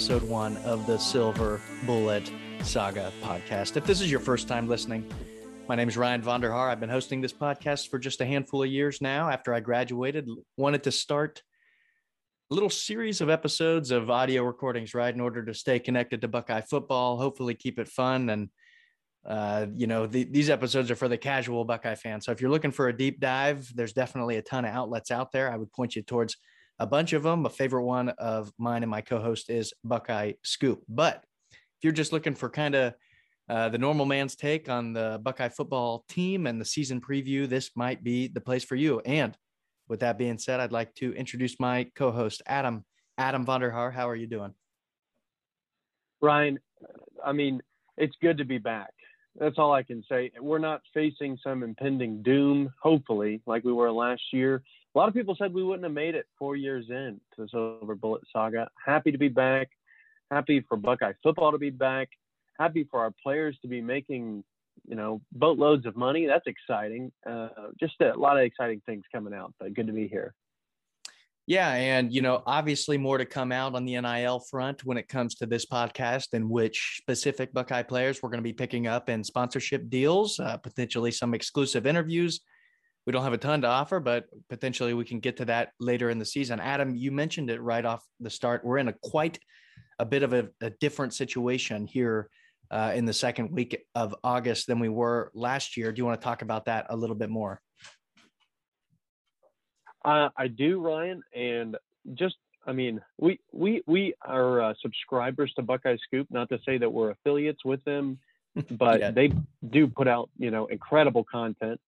episode one of the Silver Bullet Saga podcast. If this is your first time listening, my name is Ryan Vonderhaar. I've been hosting this podcast for just a handful of years now. After I graduated, wanted to start a little series of episodes of audio recordings, right, in order to stay connected to Buckeye football, hopefully keep it fun and uh, you know, the, these episodes are for the casual Buckeye fan. So if you're looking for a deep dive, there's definitely a ton of outlets out there. I would point you towards a bunch of them. A favorite one of mine and my co-host is Buckeye Scoop. But if you're just looking for kind of uh, the normal man's take on the Buckeye football team and the season preview, this might be the place for you. And with that being said, I'd like to introduce my co-host Adam. Adam Vonderhaar, how are you doing? Ryan, I mean, it's good to be back. That's all I can say. We're not facing some impending doom, hopefully, like we were last year. A lot of people said we wouldn't have made it four years in to the Silver Bullet Saga. Happy to be back. Happy for Buckeye football to be back. Happy for our players to be making, you know, boatloads of money. That's exciting. Uh, just a lot of exciting things coming out. But good to be here. Yeah, and you know, obviously more to come out on the NIL front when it comes to this podcast and which specific Buckeye players we're going to be picking up in sponsorship deals, uh, potentially some exclusive interviews. We don't have a ton to offer, but potentially we can get to that later in the season. Adam, you mentioned it right off the start. We're in a quite a bit of a, a different situation here uh, in the second week of August than we were last year. Do you want to talk about that a little bit more? Uh, I do, Ryan, and just I mean, we we we are uh, subscribers to Buckeye Scoop. Not to say that we're affiliates with them, but yeah. they do put out you know incredible content.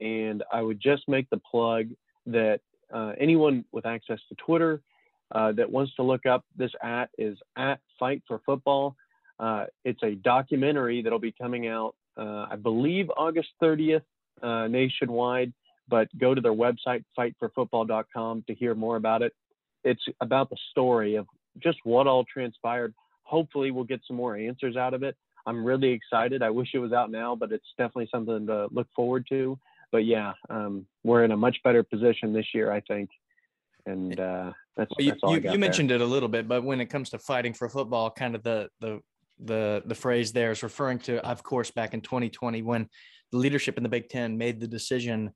And I would just make the plug that uh, anyone with access to Twitter uh, that wants to look up this at is at Fight for Football. Uh, it's a documentary that'll be coming out, uh, I believe, August 30th uh, nationwide but go to their website, fightforfootball.com, to hear more about it. It's about the story of just what all transpired. Hopefully, we'll get some more answers out of it. I'm really excited. I wish it was out now, but it's definitely something to look forward to. But yeah, um, we're in a much better position this year, I think. And uh, that's, you, that's all you, you mentioned it a little bit, but when it comes to fighting for football, kind of the the the the phrase there is referring to, of course, back in 2020 when the leadership in the Big Ten made the decision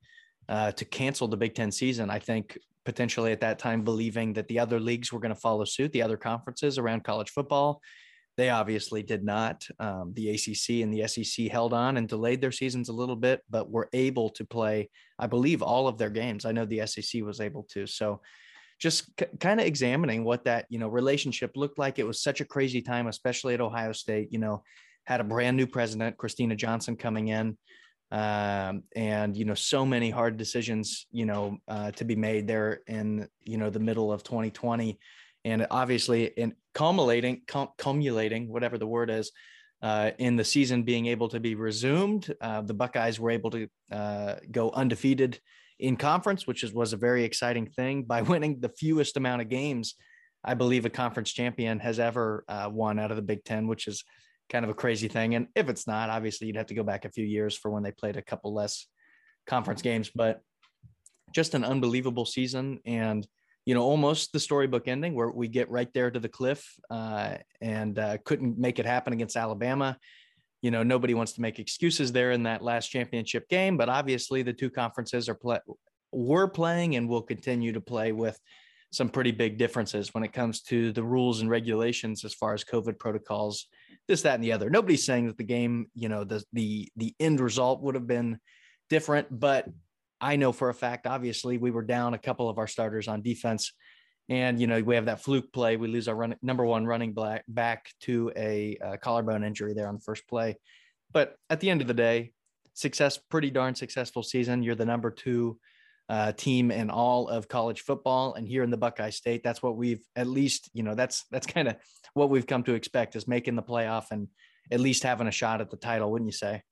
uh, to cancel the Big Ten season. I think potentially at that time believing that the other leagues were going to follow suit, the other conferences around college football. They obviously did not. Um, the ACC and the SEC held on and delayed their seasons a little bit, but were able to play, I believe, all of their games. I know the SEC was able to. So, just c- kind of examining what that you know relationship looked like. It was such a crazy time, especially at Ohio State. You know, had a brand new president, Kristina Johnson, coming in um, and you know so many hard decisions you know uh, to be made there in you know the middle of 2020 and obviously in culminating cum- culminating whatever the word is uh, in the season being able to be resumed uh, the buckeyes were able to uh, go undefeated in conference which is, was a very exciting thing by winning the fewest amount of games i believe a conference champion has ever uh, won out of the big ten which is kind of a crazy thing. And if it's not, obviously you'd have to go back a few years for when they played a couple less conference games, but just an unbelievable season. And, you know, almost the storybook ending where we get right there to the cliff uh, and uh, couldn't make it happen against Alabama. You know, nobody wants to make excuses there in that last championship game, but obviously the two conferences are play, were playing and will continue to play with some pretty big differences when it comes to the rules and regulations as far as COVID protocols this, that, and the other. Nobody's saying that the game, you know, the the the end result would have been different, but I know for a fact, obviously, we were down a couple of our starters on defense. And, you know, we have that fluke play. We lose our run, number one running back, back to a, a collarbone injury there on the first play. But at the end of the day, success, pretty darn successful season. You're the number two uh, team in all of college football. And here in the Buckeye State, that's what we've at least, you know, that's that's kind of what we've come to expect is making the playoff and at least having a shot at the title, wouldn't you say?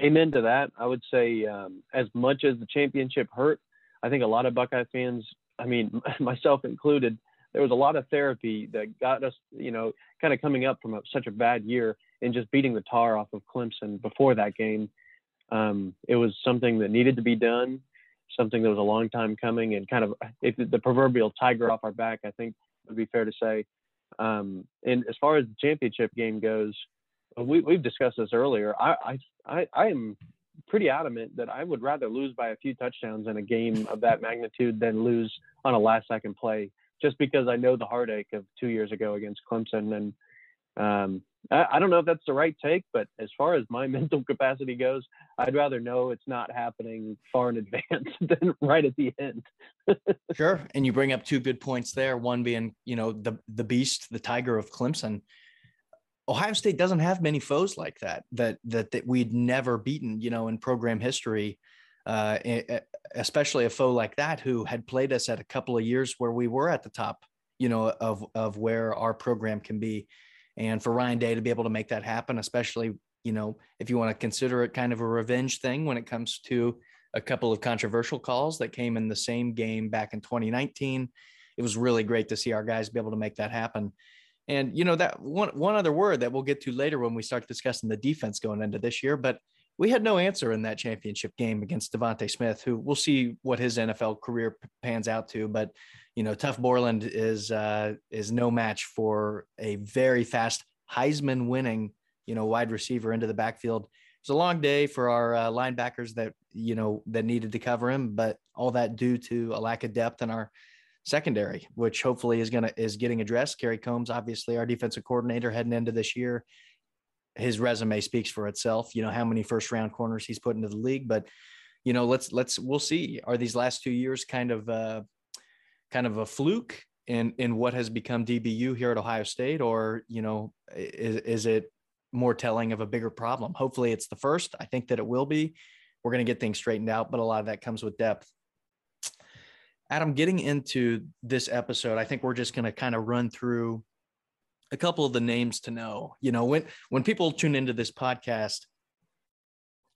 Amen to that. I would say, um, as much as the championship hurt, I think a lot of Buckeye fans, I mean, myself included, there was a lot of therapy that got us, you know, kind of coming up from a, such a bad year and just beating the tar off of Clemson before that game um, it was something that needed to be done. something that was a long time coming and kind of if the proverbial tiger off our back, I think would be fair to say. Um, and as far as the championship game goes, we, we've discussed this earlier. I, I, I am pretty adamant that I would rather lose by a few touchdowns in a game of that magnitude than lose on a last second play, just because I know the heartache of two years ago against Clemson. And um, I, I, don't know if that's the right take, but as far as my mental capacity goes, I'd rather know it's not happening far in advance than right at the end. sure. And you bring up two good points there. One being, you know, the the beast, the tiger of Clemson. Ohio State doesn't have many foes like that that that, that we'd never beaten, you know, in program history. Uh, especially a foe like that who had played us at a couple of years where we were at the top, you know, of of where our program can be. And for Ryan Day to be able to make that happen, especially, you know, if you want to consider it kind of a revenge thing when it comes to a couple of controversial calls that came in the same game back in 2019, it was really great to see our guys be able to make that happen. And you know that one one other word that we'll get to later when we start discussing the defense going into this year, but we had no answer in that championship game against DeVonta Smith, who we'll see what his NFL career pans out to. But you know, Tuf Borland is uh, is no match for a very fast Heisman winning you know wide receiver into the backfield. It's a long day for our uh, linebackers that you know that needed to cover him, but all that due to a lack of depth in our secondary, which hopefully is gonna is getting addressed. Kerry Coombs, obviously our defensive coordinator heading into this year. His resume speaks for itself. You know how many first round corners he's put into the league, but you know let's let's we'll see. Are these last two years kind of uh, kind of a fluke in in what has become DBU here at Ohio State, or you know is is it more telling of a bigger problem? Hopefully, it's the first. I think that it will be. We're going to get things straightened out, but a lot of that comes with depth. Adam, getting into this episode, I think we're just going to kind of run through a couple of the names to know. You know, when when people tune into this podcast,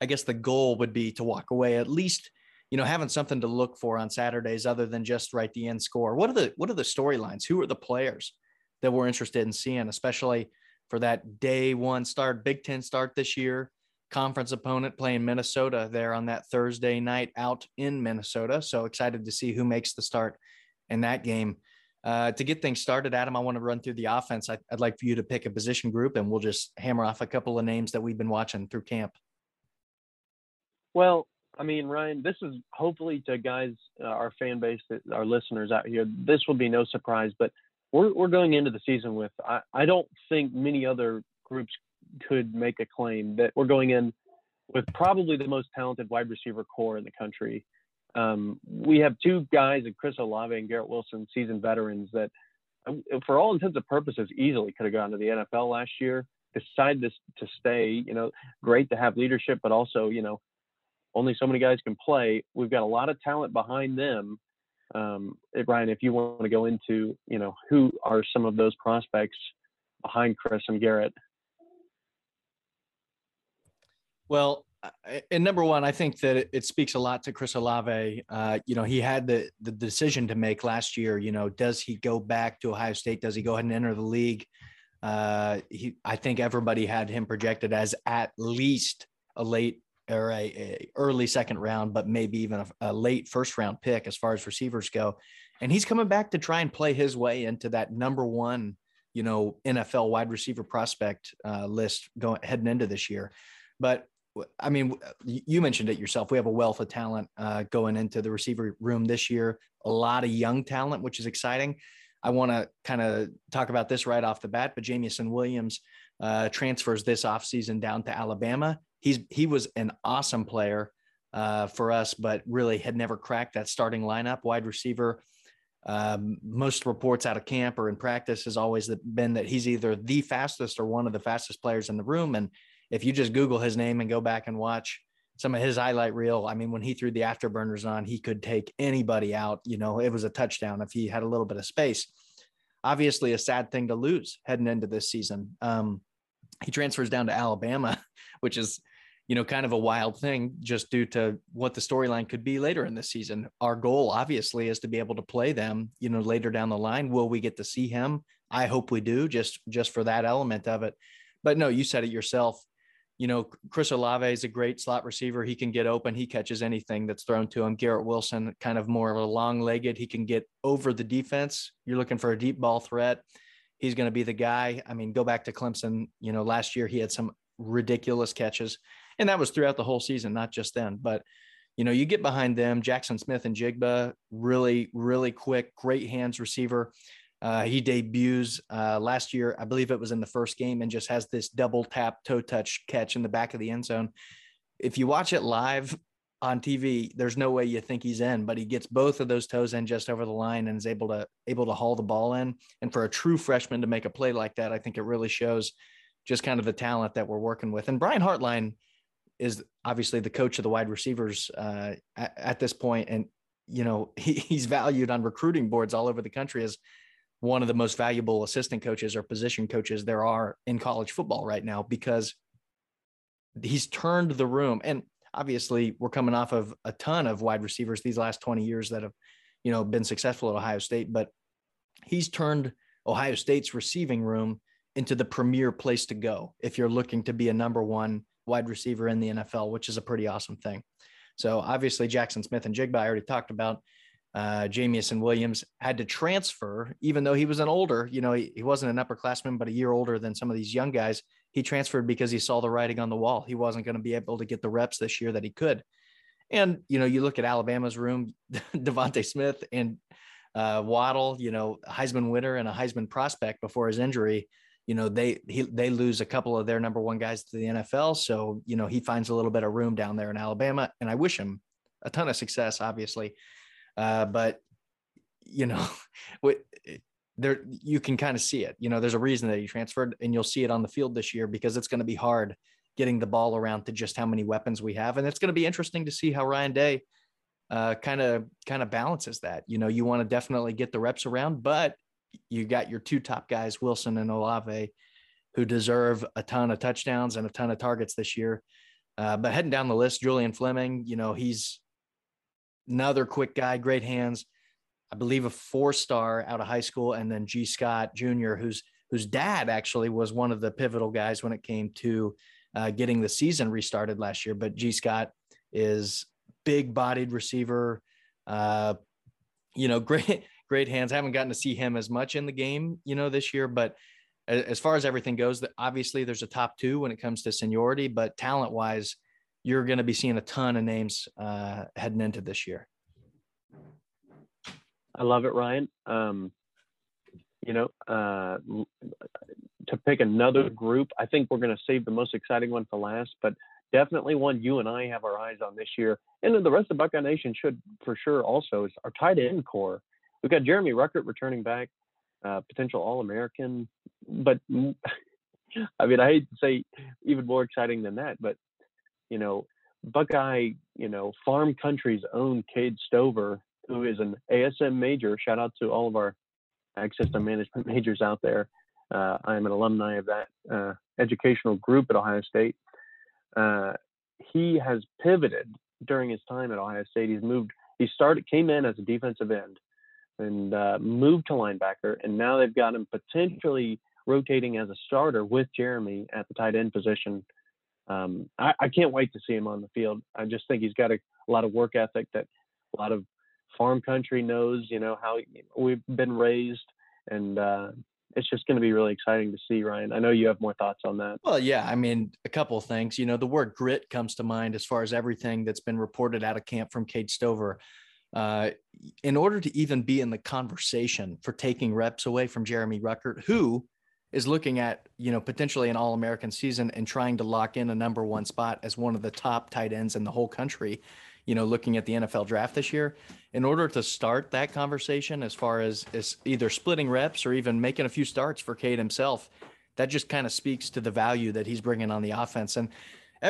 I guess the goal would be to walk away at least, you know, having something to look for on Saturdays other than just write the end score. What are the what are the storylines? Who are the players that we're interested in seeing, especially for that day one start, Big Ten start this year? Conference opponent playing Minnesota there on that Thursday night out in Minnesota. So excited to see who makes the start in that game. Uh, to get things started, Adam, I want to run through the offense. I, would like for you to pick a position group and we'll just hammer off a couple of names that we've been watching through camp. Well, I mean, Ryan, this is hopefully to guys, uh, our fan base, that, our listeners out here, this will be no surprise, but we're, we're going into the season with, I, I don't think many other groups could make a claim that we're going in with probably the most talented wide receiver core in the country. Um, we have two guys, and Chris Olave and Garrett Wilson, seasoned veterans that, um, for all intents and purposes, easily could have gone to the NFL last year. Decided to, to stay. You know, great to have leadership, but also, you know, only so many guys can play. We've got a lot of talent behind them. Um, Ryan, if you want to go into, you know, who are some of those prospects behind Chris and Garrett? Well, and number one, I think that it, speaks a lot to Chris Olave. Uh, you know, he had the the decision to make last year. You know, does he go back to Ohio State? Does he go ahead and enter the league? Uh, he, I think everybody had him projected as at least a late or a, a early second round, but maybe even a, a, late first round pick as far as receivers go. And he's coming back to try and play his way into that number one, you know, NFL wide receiver prospect uh, list going heading into this year. But I mean, you mentioned it yourself. We have a wealth of talent uh, going into the receiver room this year. A lot of young talent, which is exciting. I want to kind of talk about this right off the bat. But Jameson Williams uh, transfers this offseason down to Alabama. He's he was an awesome player uh, for us, but really had never cracked that starting lineup. Wide receiver. Um, most reports out of camp or in practice has always been that he's either the fastest or one of the fastest players in the room, and if you just Google his name and go back and watch some of his highlight reel, I mean, when he threw the afterburners on, he could take anybody out. You know, it was a touchdown if he had a little bit of space. Obviously, a sad thing to lose heading into this season. Um, he transfers down to Alabama, which is, you know, kind of a wild thing just due to what the storyline could be later in the season. Our goal, obviously, is to be able to play them, you know, later down the line. Will we get to see him? I hope we do, just just for that element of it. But no, you said it yourself you know, Chris Olave is a great slot receiver. He can get open. He catches anything that's thrown to him. Garrett Wilson, kind of more of a long legged. He can get over the defense. You're looking for a deep ball threat. He's going to be the guy. I mean, go back to Clemson. You know, last year he had some ridiculous catches, and that was throughout the whole season, not just then. But, you know, you get behind them, Jackson Smith-Njigba, really, really quick, great hands receiver. Uh, he debuts uh, last year, I believe it was in the first game, and just has this double tap toe touch catch in the back of the end zone. If you watch it live on TV, there's no way you think he's in, but he gets both of those toes in just over the line and is able to able to haul the ball in. And for a true freshman to make a play like that, I think it really shows just kind of the talent that we're working with. And Brian Hartline is obviously the coach of the wide receivers uh, at, at, this point, and you know he, he's valued on recruiting boards all over the country as one of the most valuable assistant coaches or position coaches there are in college football right now because he's turned the room. And obviously we're coming off of a ton of wide receivers these last 20 years that have you know been successful at Ohio State but he's turned Ohio State's receiving room into the premier place to go if you're looking to be a number 1 wide receiver in the NFL which is a pretty awesome thing. So obviously Jackson Smith-Njigba I already talked about uh, Jameson Williams had to transfer, even though he was an older, you know, he, he wasn't an upperclassman, but a year older than some of these young guys. He transferred because he saw the writing on the wall. He wasn't going to be able to get the reps this year that he could. And, you know, you look at Alabama's room, DeVonta Smith and uh, Waddle, you know, Heisman winner and a Heisman prospect before his injury. You know, they he, they lose a couple of their number one guys to the NFL. So, you know, he finds a little bit of room down there in Alabama. And I wish him a ton of success, obviously. Uh, but you know, there you can kind of see it. You know, there's a reason that he transferred, and you'll see it on the field this year because it's going to be hard getting the ball around to just how many weapons we have, and it's going to be interesting to see how Ryan Day kind of kind of balances that. You know, you want to definitely get the reps around, but you got your two top guys, Wilson and Olave, who deserve a ton of touchdowns and a ton of targets this year. Uh, but heading down the list, Julian Fleming, you know, he's another quick guy, great hands. I believe a four star out of high school, and then Gee Scott Jr., whose whose dad actually was one of the pivotal guys when it came to uh, getting the season restarted last year. But Gee Scott is big bodied receiver, uh, you know, great great hands. I haven't gotten to see him as much in the game, you know, this year, but as far as everything goes, obviously there's a top two when it comes to seniority, but talent wise, you're going to be seeing a ton of names uh, heading into this year. I love it, Ryan. Um, you know, uh, to pick another group, I think we're going to save the most exciting one for last, but definitely one you and I have our eyes on this year, and then the rest of Buckeye Nation should for sure also is our tight end core. We've got Jeremy Ruckert returning back, uh, potential All American, but I mean, I hate to say even more exciting than that, but you know, Buckeye, you know, Farm Country's own Cade Stover, who is an ASM major. Shout out to all of our ag system management majors out there. Uh, I'm an alumni of that uh, educational group at Ohio State. Uh, he has pivoted during his time at Ohio State. He's moved. He started, came in as a defensive end, and uh, moved to linebacker, and now they've got him potentially rotating as a starter with Jeremy at the tight end position um, I, I, can't wait to see him on the field. I just think he's got a, a, lot of work ethic that a lot of farm country knows. You know how we've been raised, and uh, it's just going to be really exciting to see. Ryan, I know you have more thoughts on that. Well, yeah, I mean, a couple things. You know, the word grit comes to mind as far as everything that's been reported out of camp from Cade Stover. Uh, in order to even be in the conversation for taking reps away from Jeremy Ruckert, who is looking at you know potentially an all-american season and trying to lock in a number one spot as one of the top tight ends in the whole country you know looking at the nfl draft this year. In order to start that conversation as far as, as either splitting reps or even making a few starts for Cade himself that just kind of speaks to the value that he's bringing on the offense. And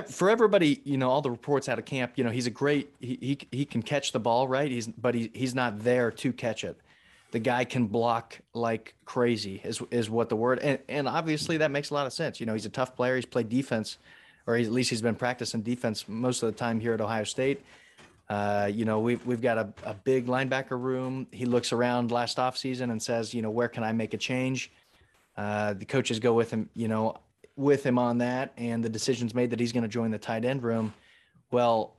for everybody you know all the reports out of camp you know he's a great he, he, he can catch the ball right? He's but he, he's not there to catch it the guy can block like crazy is is what the word and and obviously that makes a lot of sense. You know, he's a tough player. He's played defense, or at least he's been practicing defense most of the time here at Ohio State. Uh, you know, we've we've got a, a big linebacker room. He looks around last offseason and says, you know, where can I make a change? Uh, the coaches go with him. You know, with him on that and the decisions made that he's going to join the tight end room. Well,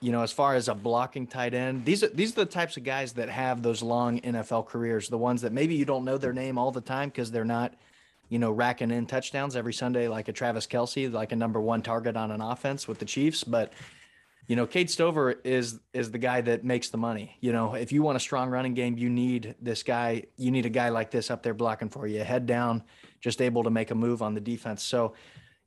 you know, as far as a blocking tight end, these are these are the types of guys that have those long NFL careers. The ones that maybe you don't know their name all the time because they're not, you know, racking in touchdowns every Sunday like a Travis Kelce, like a number one target on an offense with the Chiefs. But you know, Cade Stover is is the guy that makes the money. You know, if you want a strong running game, you need this guy. You need a guy like this up there blocking for you, head down, just able to make a move on the defense. So,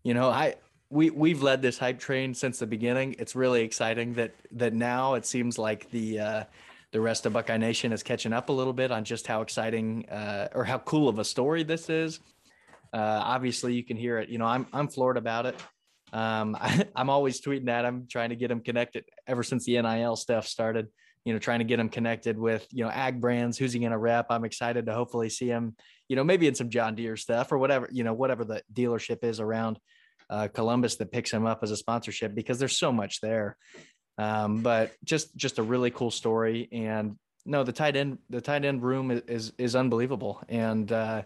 you know, I we we've led this hype train since the beginning. It's really exciting that that now it seems like the uh, the rest of Buckeye Nation is catching up a little bit on just how exciting uh, or how cool of a story this is. Uh, obviously, you can hear it. You know, I'm I'm floored about it. Um, I, am always tweeting at him, trying to get him connected ever since the NIL stuff started, you know, trying to get him connected with, you know, ag brands, who's he going to rep? I'm excited to hopefully see him, you know, maybe in some John Deere stuff or whatever, you know, whatever the dealership is around uh, Columbus that picks him up as a sponsorship because there's so much there. Um, but just, just a really cool story. And no, the tight end, the tight end room is, is, unbelievable. And, uh,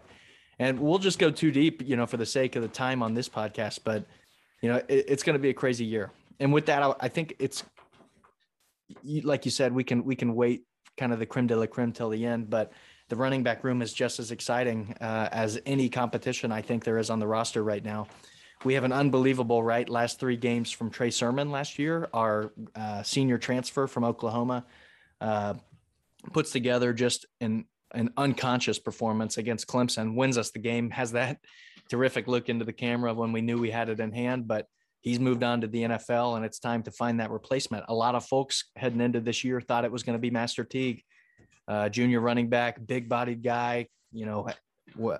and we'll just go too deep, you know, for the sake of the time on this podcast, but you know, it, it's going to be a crazy year. And with that, I, I think it's like you said, we can we can wait kind of the creme de la creme till the end, but the running back room is just as exciting uh, as any competition I think there is on the roster right now. We have an unbelievable right last three games from Trey Sermon last year, our uh, senior transfer from Oklahoma, uh, puts together just an an unconscious performance against Clemson, wins us the game, has that terrific look into the camera when we knew we had it in hand, but he's moved on to the NFL and it's time to find that replacement. A lot of folks heading into this year thought it was going to be Master Teague, uh, junior running back, big bodied guy, you know,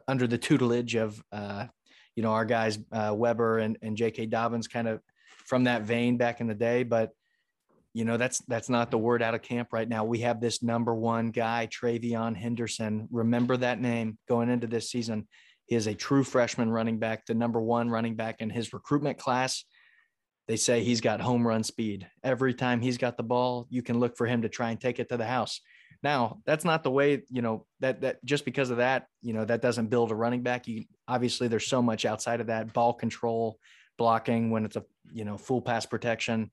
under the tutelage of, uh, you know, our guys, uh, Weber and, and J.K. Dobbins kind of from that vein back in the day. But, you know, that's, that's not the word out of camp right now. We have this number one guy, TreVeyon Henderson. Remember that name going into this season. He is a true freshman running back, the number one running back in his recruitment class. They say he's got home run speed. Every time he's got the ball, you can look for him to try and take it to the house. Now, that's not the way, you know, that that just because of that, you know, that doesn't build a running back. You obviously there's so much outside of that ball control, blocking when it's a, you know, full pass protection.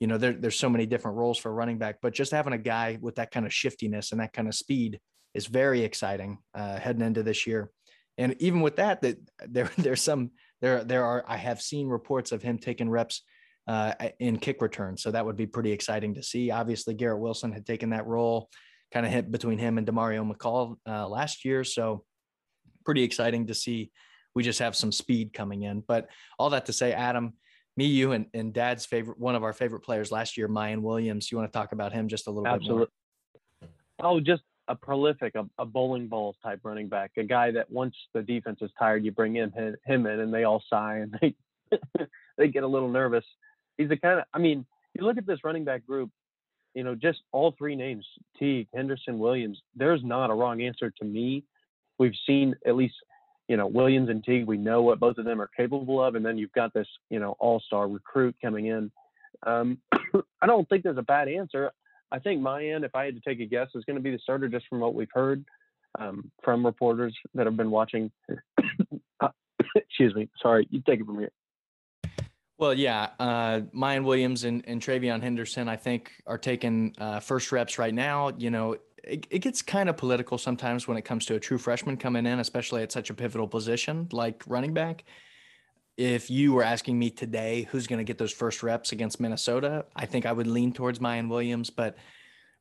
You know, there, there's so many different roles for running back, but just having a guy with that kind of shiftiness and that kind of speed is very exciting uh, heading into this year. And even with that that there there's some there there are i have seen reports of him taking reps uh, in kick return. So that would be pretty exciting to see. Obviously garrett wilson had taken that role kind of hit between him and demario mccall uh, last year. So pretty exciting to see we just have some speed coming in but all that to say adam me you and, and dad's favorite one of our favorite players last year miyan williams you want to talk about him just a little Absolutely. bit more oh just a prolific, a, a, bowling balls type running back, a guy that once the defense is tired, you bring in him in, and they all sigh and they they get a little nervous. He's the kind of, I mean, you look at this running back group, you know, just all three names, Teague, Henderson, Williams. There's not a wrong answer to me. We've seen at least, you know, Williams and Teague. We know what both of them are capable of, and then you've got this, you know, all-star recruit coming in. Um, I don't think there's a bad answer. I think Miyan, if I had to take a guess, is going to be the starter just from what we've heard um, from reporters that have been watching. uh, excuse me. Sorry, you take it from here. Well, yeah, uh, Miyan Williams and, and TreVeyon Henderson, I think, are taking uh, first reps right now. You know, it, it gets kind of political sometimes when it comes to a true freshman coming in, especially at such a pivotal position like running back if you were asking me today who's going to get those first reps against Minnesota, I think I would lean towards Miyan Williams. But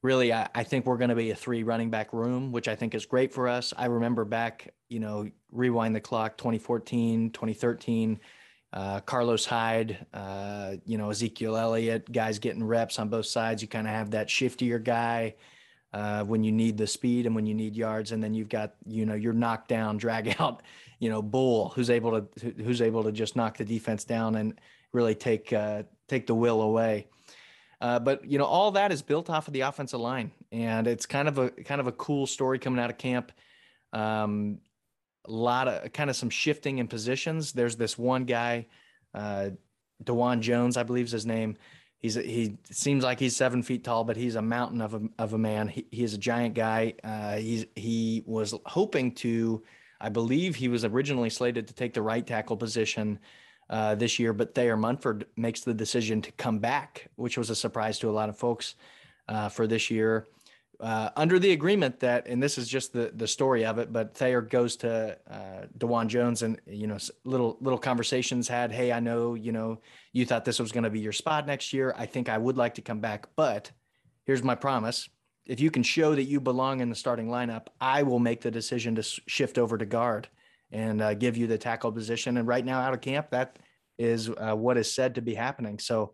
really, I, I think we're going to be a three running back room, which I think is great for us. I remember back, you know, rewind the clock 2014, 2013. Uh, Carlos Hyde, uh, you know, Ezekiel Elliott, guys getting reps on both sides. You kind of have that shiftier guy uh, when you need the speed and when you need yards, and then you've got you know your knockdown, drag out, you know, bull who's able to who's able to just knock the defense down and really take uh, take the will away. Uh, but you know, all that is built off of the offensive line, and it's kind of a kind of a cool story coming out of camp. Um, a lot of kind of some shifting in positions. There's this one guy, uh, Dawand Jones, I believe is his name He's he seems like he's seven feet tall, but he's a mountain of a of a man. He, he is a giant guy. Uh, he's he was hoping to I believe he was originally slated to take the right tackle position uh, this year, but Thayer Munford makes the decision to come back, which was a surprise to a lot of folks uh, for this year. Uh, under the agreement that, and this is just the the story of it, but Thayer goes to uh, Dawand Jones, and you know, little little conversations had. Hey, I know you know you thought this was going to be your spot next year. I think I would like to come back, but here's my promise: if you can show that you belong in the starting lineup, I will make the decision to shift over to guard and uh, give you the tackle position. And right now, out of camp, that is uh, what is said to be happening. So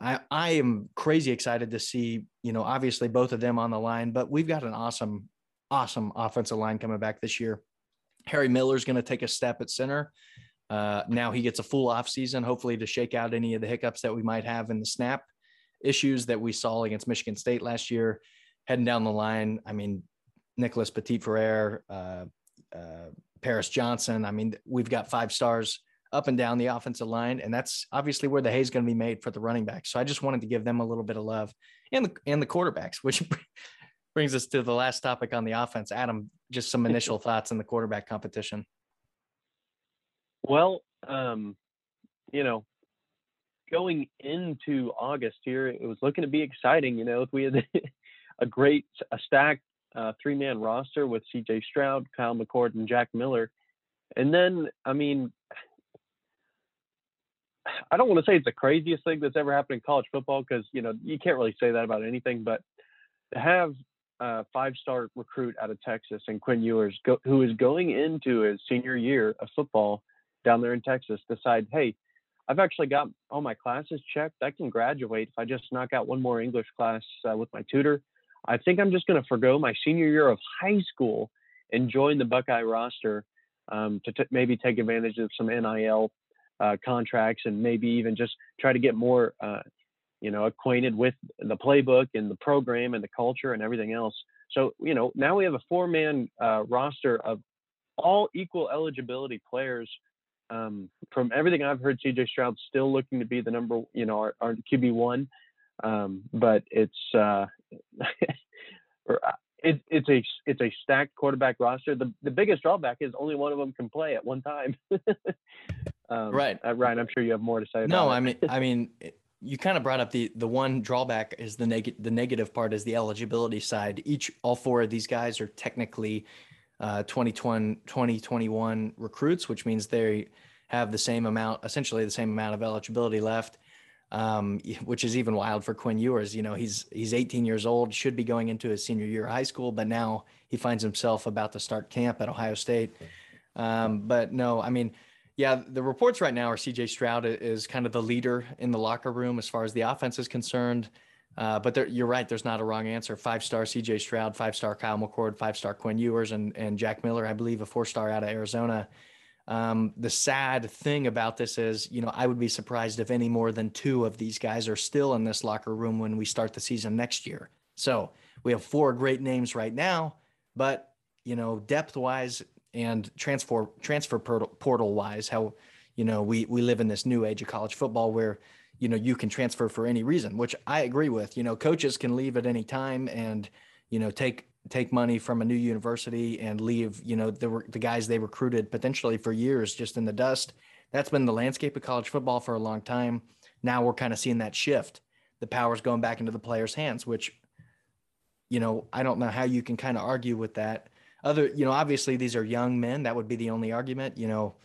I, I am crazy excited to see, you know, obviously both of them on the line, but we've got an awesome, awesome offensive line coming back this year. Harry Miller's going to take a step at center. Uh, now he gets a full off season, hopefully to shake out any of the hiccups that we might have in the snap issues that we saw against Michigan State last year. Heading down the line, I mean, Nicholas Petit Frere, uh, uh, Paris Johnson. I mean, we've got five stars up and down the offensive line, and that's obviously where the hay is going to be made for the running backs. So I just wanted to give them a little bit of love, and the and the quarterbacks, which brings us to the last topic on the offense. Adam, just some initial thoughts on the quarterback competition. Well, um, you know, going into August here, it was looking to be exciting. You know, if we had a great, a stacked uh, three man roster with CJ Stroud, Kyle McCord, and Jack Miller. And then, I mean, I don't want to say it's the craziest thing that's ever happened in college football because you know you can't really say that about anything. But to have a five-star recruit out of Texas and Quinn Ewers, go, who is going into his senior year of football down there in Texas, decide, hey, I've actually got all my classes checked. I can graduate if I just knock out one more English class uh, with my tutor. I think I'm just going to forego my senior year of high school and join the Buckeye roster um, to t- maybe take advantage of some NIL uh, contracts and maybe even just try to get more, uh, you know, acquainted with the playbook and the program and the culture and everything else. So, you know, now we have a four man uh, roster of all equal eligibility players. Um, from everything I've heard, CJ Stroud's still looking to be the number, you know, our, our QB one. Um, but it's, uh, uh it, it's a it's a stacked quarterback roster. The the biggest drawback is only one of them can play at one time. um, right, uh, Ryan. I'm sure you have more to say. No, I mean, I mean, you kind of brought up the the one drawback is the negative. The negative part is the eligibility side. Each all four of these guys are technically uh, 2020 2021 recruits, which means they have the same amount, essentially the same amount of eligibility left um, which is even wild for Quinn Ewers. You know, he's he's 18 years old, should be going into his senior year of high school, but now he finds himself about to start camp at Ohio State. Um, but no, I mean, yeah, the reports right now are CJ Stroud is kind of the leader in the locker room as far as the offense is concerned. Uh, but there, you're right. There's not a wrong answer. Five star CJ Stroud, five star Kyle McCord, five star Quinn Ewers, and and Jack Miller, I believe, a four star out of Arizona. Um, the sad thing about this is, you know, I would be surprised if any more than two of these guys are still in this locker room when we start the season next year. So we have four great names right now, but you know, depth wise and transfer transfer portal wise, how you know we we live in this new age of college football where you know you can transfer for any reason, which I agree with. You know, coaches can leave at any time and you know take take money from a new university and leave, you know, the, the guys they recruited potentially for years just in the dust. That's been the landscape of college football for a long time. Now we're kind of seeing that shift. The power's going back into the players' hands, which, you know, I don't know how you can kind of argue with that. Other, you know, obviously these are young men. That would be the only argument, you know,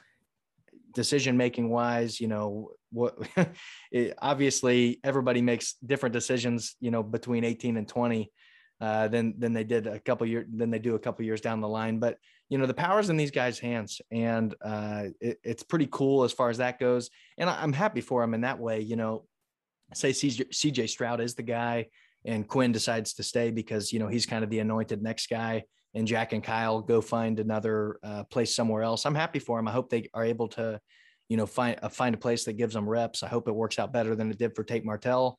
decision making wise, you know, what it, obviously everybody makes different decisions, you know, between 18 and 20 uh, than than they did a couple years than they do a couple years down the line. But you know the power's in these guys' hands, and uh, it, it's pretty cool as far as that goes. And I'm happy for him in that way. You know, say CJ, CJ Stroud is the guy, and Quinn decides to stay because you know he's kind of the anointed next guy, and Jack and Kyle go find another uh, place somewhere else. I'm happy for him. I hope they are able to, you know, find uh, find a place that gives them reps. I hope it works out better than it did for Tate Martell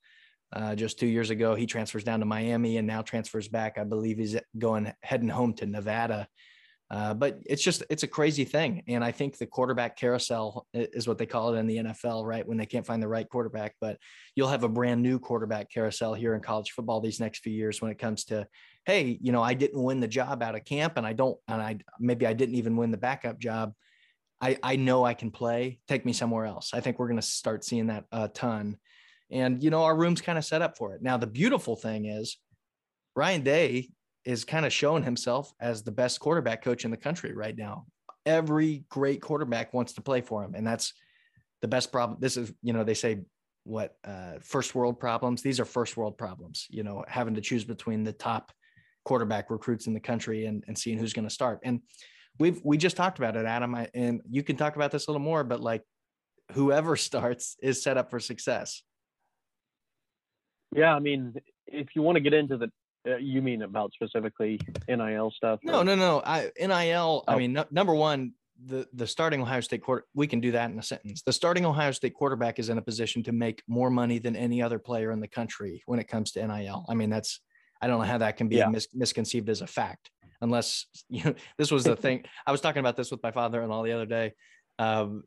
uh, just two years ago. He transfers down to Miami and now transfers back. I believe he's going heading home to Nevada. Uh, but it's just it's a crazy thing, and I think the quarterback carousel is what they call it in the NFL, right? When they can't find the right quarterback, but you'll have a brand new quarterback carousel here in college football these next few years when it comes to, hey, you know, I didn't win the job out of camp, and I don't, and I maybe I didn't even win the backup job. I I know I can play. Take me somewhere else. I think we're going to start seeing that a ton, and you know, our room's kind of set up for it. Now, the beautiful thing is, Ryan Day is kind of showing himself as the best quarterback coach in the country right now. Every great quarterback wants to play for him, and that's the best problem. This is, you know, they say what uh, first world problems. These are first world problems. You know, having to choose between the top quarterback recruits in the country and, and seeing who's going to start. And we've we just talked about it, Adam. I, and you can talk about this a little more, but like whoever starts is set up for success. Yeah, I mean, if you want to get into the uh, you mean about specifically NIL stuff? No, or? no, no. I NIL. Oh. I mean, number one, the the starting Ohio State quarter. We can do that in a sentence. The starting Ohio State quarterback is in a position to make more money than any other player in the country when it comes to NIL. I mean, that's I don't know how that can be yeah. mis- misconceived as a fact, unless you know this was the thing. I was talking about this with my father and all the other day. Um,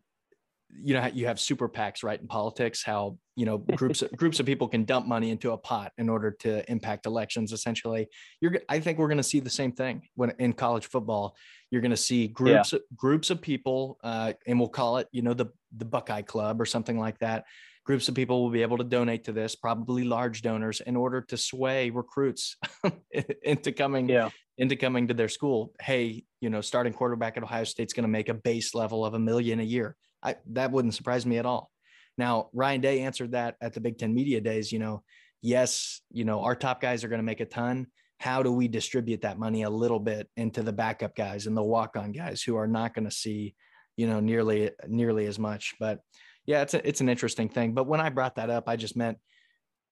you know you have super PACs right in politics how you know groups of, groups of people can dump money into a pot in order to impact elections essentially. You're I think we're going to see the same thing when in college football. You're going to see groups yeah. groups of people uh, and we'll call it you know the the Buckeye Club or something like that. Groups of people will be able to donate to this probably large donors in order to sway recruits into coming yeah. into coming to their school. Hey you know starting quarterback at Ohio State's going to make a base level of a million a year I, that wouldn't surprise me at all. Now, Ryan Day answered that at the Big Ten Media Days. You know, yes, you know, our top guys are going to make a ton. How do we distribute that money a little bit into the backup guys and the walk-on guys who are not going to see, you know, nearly nearly as much? But yeah, it's a, it's an interesting thing. But when I brought that up, I just meant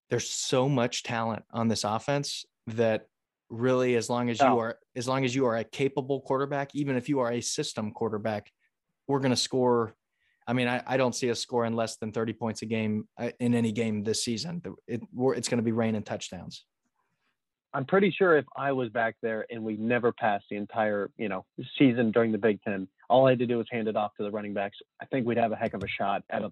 there's so much talent on this offense that really, as long as you oh. are as long as you are a capable quarterback, even if you are a system quarterback, we're going to score I mean, I, I don't see us scoring less than 30 points a game uh, in any game this season. It, it's going to be rain and touchdowns. I'm pretty sure if I was back there and we never passed the entire, you know, season during the Big Ten, all I had to do was hand it off to the running backs. I think we'd have a heck of a shot at a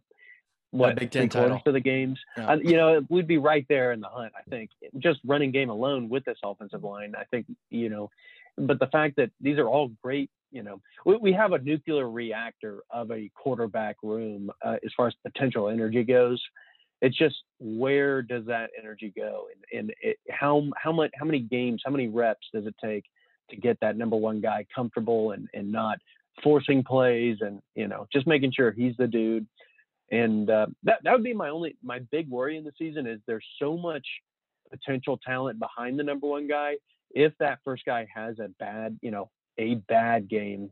what Big Ten title for the games. Yeah. Uh, you know, we'd be right there in the hunt. I think just running game alone with this offensive line. I think you know, but the fact that these are all great you know, we, we have a nuclear reactor of a quarterback room uh, as far as potential energy goes. It's just where does that energy go, and, and it, how how much how many games, how many reps does it take to get that number one guy comfortable and and not forcing plays and you know just making sure he's the dude. And uh, that that would be my only my big worry in the season is there's so much potential talent behind the number one guy. If that first guy has a bad, you know, a bad game,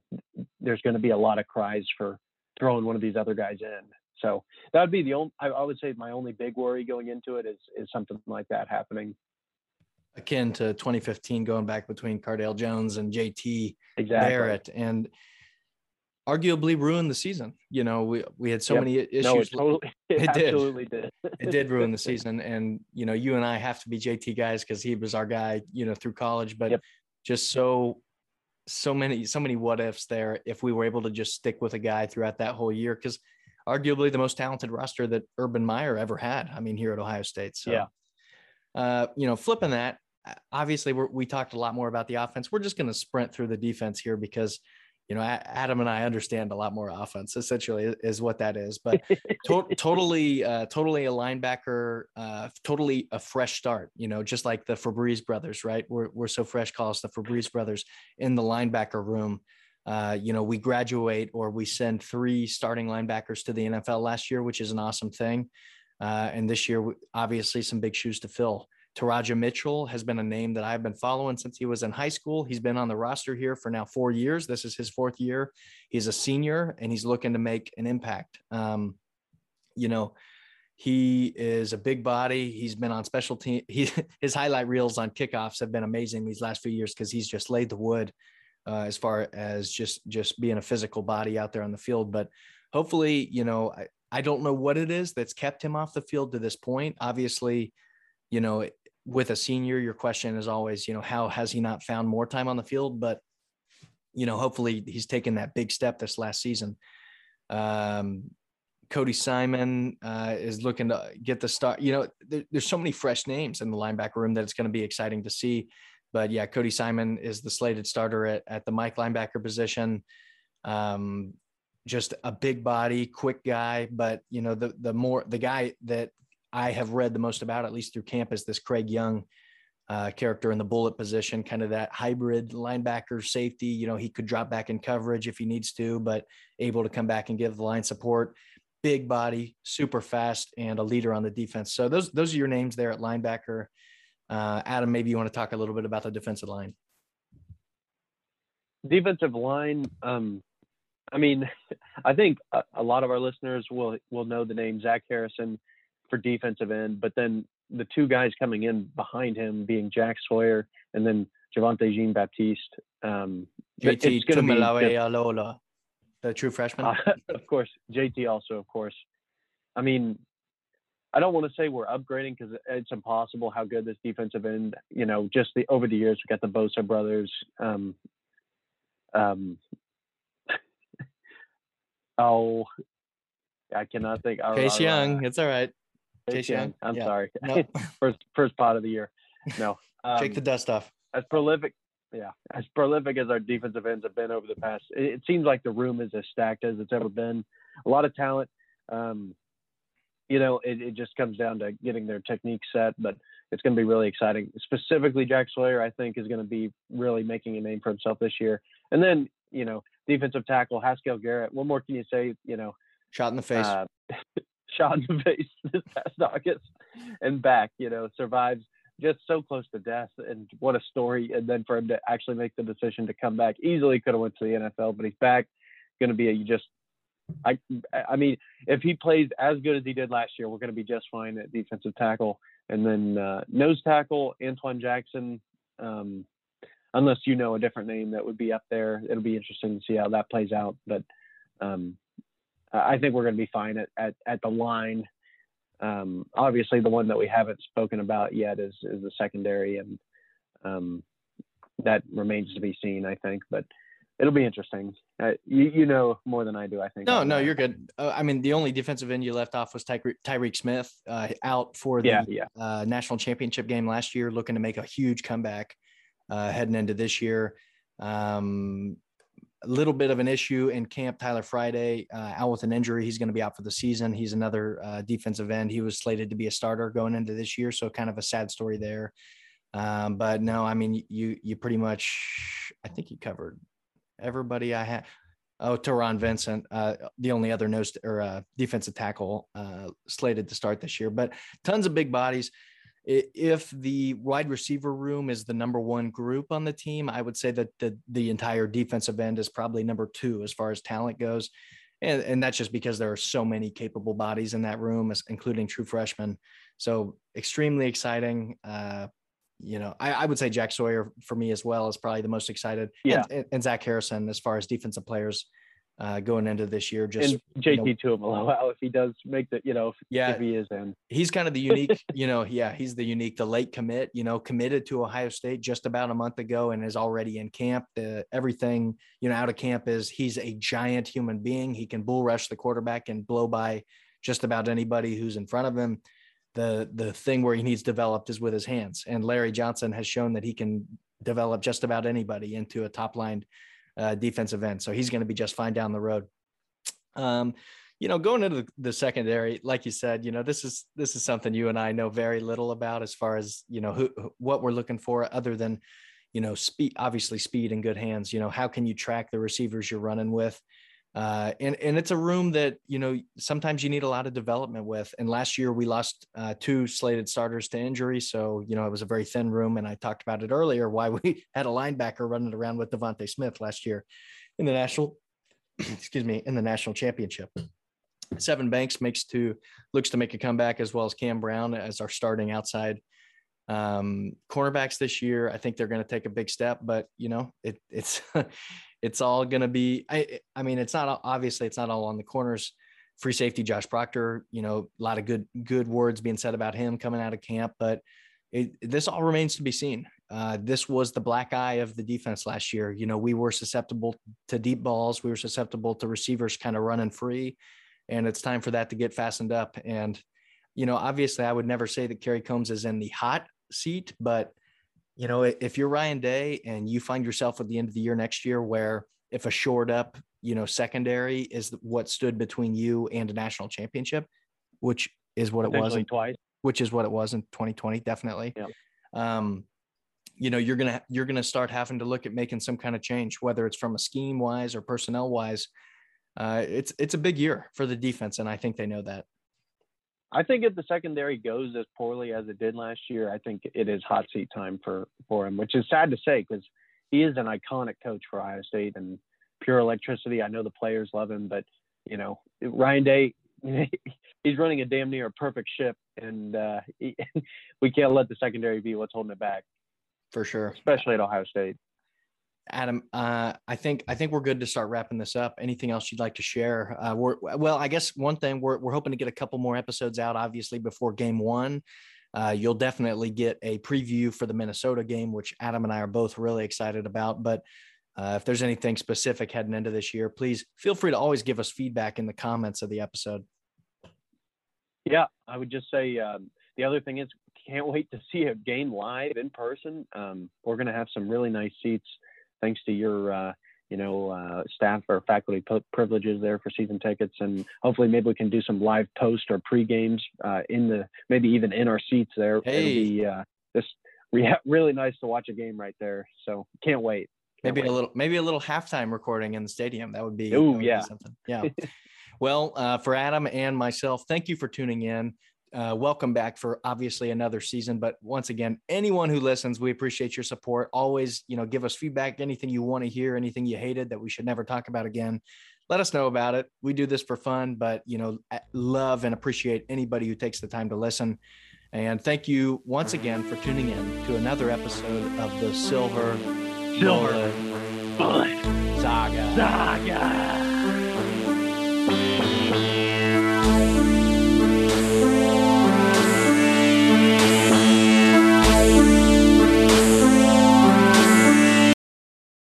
there's going to be a lot of cries for throwing one of these other guys in. So that would be the only. I, I would say my only big worry going into it is is something like that happening. Akin to 2015, going back between Cardale Jones and JT exactly. Barrett, and arguably ruined the season. You know, we we had so yep. many issues. No, it totally, it, it absolutely did. did. it did ruin the season, and you know, you and I have to be JT guys because he was our guy. You know, through college, but yep. just so so many so many what ifs there if we were able to just stick with a guy throughout that whole year because arguably the most talented roster that Urban Meyer ever had. I mean, here at Ohio State. So, yeah. uh, you know, flipping that, obviously we talked a lot more about the offense. We're just going to sprint through the defense here because you know, Adam and I understand a lot more offense. Essentially, is what that is. But to- totally, uh, totally a linebacker, uh, totally a fresh start. You know, just like the Febreze brothers, right? We're we're so fresh. Call us the Febreze brothers in the linebacker room. Uh, you know, we graduate or we send three starting linebackers to the NFL last year, which is an awesome thing. Uh, and this year, obviously, some big shoes to fill. Teradja Mitchell has been a name that I've been following since he was in high school. He's been on the roster here for now four years. This is his fourth year. He's a senior and he's looking to make an impact. Um, you know, he is a big body. He's been on special team. He, his highlight reels on kickoffs have been amazing these last few years because he's just laid the wood uh, as far as just just being a physical body out there on the field. But hopefully, you know, I, I don't know what it is that's kept him off the field to this point. Obviously, you know, with a senior, your question is always, you know, how has he not found more time on the field? But you know, hopefully he's taken that big step this last season. Um, Cody Simon uh, is looking to get the start. You know, there, there's so many fresh names in the linebacker room that it's going to be exciting to see. But yeah, Cody Simon is the slated starter at, at the Mike linebacker position. Um, just a big body, quick guy. But you know, the the more the guy that I have read the most about, at least through camp, is this Craig Young uh, character in the bullet position, kind of that hybrid linebacker safety. You know, he could drop back in coverage if he needs to, but able to come back and give the line support. Big body, super fast, and a leader on the defense. So those those are your names there at linebacker. Uh, Adam, maybe you want to talk a little bit about the defensive line. Defensive line. Um, I mean, I think a, a lot of our listeners will will know the name Zach Harrison for defensive end, but then the two guys coming in behind him being Jack Sawyer and then Javontae Jean Baptiste. Um, JT Tuimoloau the true freshman. Uh, of course, JT also, of course. I mean, I don't want to say we're upgrading because it's impossible how good this defensive end. You know, just the over the years we got the Bosa brothers. Um, um, oh, I cannot think. Chase Young, it's all right. Young. I'm yeah. sorry. Nope. first first pot of the year. No. Um, Shake the dust off. As prolific, yeah, as prolific as our defensive ends have been over the past, it, it, seems like the room is as stacked as it's ever been. A lot of talent. Um, you know, it, it just comes down to getting their technique set, but it's going to be really exciting. Specifically, Jack Sawyer, I think, is going to be really making a name for himself this year. And then, you know, defensive tackle Haskell Garrett. What more can you say? You know, shot in the face. Uh, shot in the face this past August and back, you know, survives just so close to death. And what a story. And then for him to actually make the decision to come back easily could have went to the NFL but he's back. Going to be a just I I mean if he plays as good as he did last year we're going to be just fine at defensive tackle. And then uh, nose tackle Antwuan Jackson um, unless you know a different name that would be up there it'll be interesting to see how that plays out. But um, I think we're going to be fine at, at, at the line. Um, obviously, the one that we haven't spoken about yet is, is the secondary, and um, that remains to be seen, I think. But it'll be interesting. Uh, you, you know more than I do, I think. No, no, you're good. Uh, I mean, the only defensive end you left off was Ty- Tyreke Smith, uh, out for the yeah, yeah. Uh, national championship game last year, looking to make a huge comeback uh, heading into this year. Um, a little bit of an issue in camp. Tyler Friday uh, out with an injury. He's going to be out for the season. He's another uh, defensive end. He was slated to be a starter going into this year, so kind of a sad story there. Um, but no, I mean you you pretty much I think you covered everybody I had. Oh, Taron Vincent, uh, the only other nose or uh, defensive tackle uh, slated to start this year, but tons of big bodies if the wide receiver room is the number one group on the team, I would say that the the entire defensive end is probably number two as far as talent goes. And, and that's just because there are so many capable bodies in that room, including true freshmen. So extremely exciting. Uh, you know, I, I, would say Jack Sawyer for me as well is probably the most excited. Yeah. And, and Zach Harrison as far as defensive players uh, going into this year. Just and JT you know, Tuimoloau if he does make the, you know, yeah, if he is in. He's kind of the unique, you know, yeah, he's the unique, the late commit, you know, committed to Ohio State just about a month ago and is already in camp. The everything, you know, out of camp is he's a giant human being. He can bull rush the quarterback and blow by just about anybody who's in front of him. The the thing where he needs developed is with his hands. And Larry Johnson has shown that he can develop just about anybody into a top line uh, defensive end. So he's going to be just fine down the road. Um, you know, going into the, the, secondary, like you said, you know, this is this is something you and I know very little about as far as you know who what we're looking for, other than you know speed, obviously speed and good hands. You know, how can you track the receivers you're running with? Uh, and and it's a room that you know sometimes you need a lot of development with. And last year we lost uh, two slated starters to injury, so you know it was a very thin room. And I talked about it earlier why we had a linebacker running around with DeVonta Smith last year in the national, excuse me, in the national championship. Sevyn Banks makes to looks to make a comeback as well as Cam Brown as our starting outside um, cornerbacks this year. I think they're going to take a big step, but you know it, it's it's all going to be I, I mean it's not obviously it's not all on the corners free safety josh proctor you know a lot of good good words being said about him coming out of camp but it, this all remains to be seen uh, this was the black eye of the defense last year. You know, we were susceptible to deep balls, we were susceptible to receivers kind of running free, and it's time for that to get fastened up. And you know, obviously, I would never say that Kerry Coombs is in the hot seat, but you know, if you're Ryan Day and you find yourself at the end of the year next year where if a shored up, you know, secondary is what stood between you and a national championship, which is what it was in, twice, which is what it was in 2020, definitely. Yeah. Um, you know, you're gonna you're gonna start having to look at making some kind of change, whether it's from a scheme wise or personnel wise. Uh, it's it's a big year for the defense, and I think they know that. I think if the secondary goes as poorly as it did last year, I think it is hot seat time for for him, which is sad to say because he is an iconic coach for Ohio State and pure electricity. I know the players love him, but you know Ryan Day, he's running a damn near perfect ship, and uh, he, we can't let the secondary be what's holding it back. For sure, especially at Ohio State. Adam, uh, I think I think we're good to start wrapping this up. Anything else you'd like to share? Uh, well, I guess one thing we're we're hoping to get a couple more episodes out, obviously before Game One. Uh, you'll definitely get a preview for the Minnesota game, which Adam and I are both really excited about. But uh, if there's anything specific heading into this year, please feel free to always give us feedback in the comments of the episode. Yeah, I would just say um, the other thing is can't wait to see a game live in person. Um, we're going to have some really nice seats thanks to your uh, you know uh, staff or faculty privileges there for season tickets, and hopefully maybe we can do some live post or pre games uh, in the maybe even in our seats there. Hey. It'll be uh, just re- really nice to watch a game right there. So can't wait. Can't maybe wait. a little maybe a little halftime recording in the stadium. That would be. Oh yeah. something. Yeah. well, uh, for Adam and myself, thank you for tuning in uh, welcome back for obviously another season. But once again, anyone who listens, we appreciate your support. Always, you know, give us feedback, anything you want to hear, anything you hated that we should never talk about again. Let us know about it. We do this for fun, but you know, love and appreciate anybody who takes the time to listen. And thank you once again for tuning in to another episode of the Silver Silver Bullet Saga. Saga.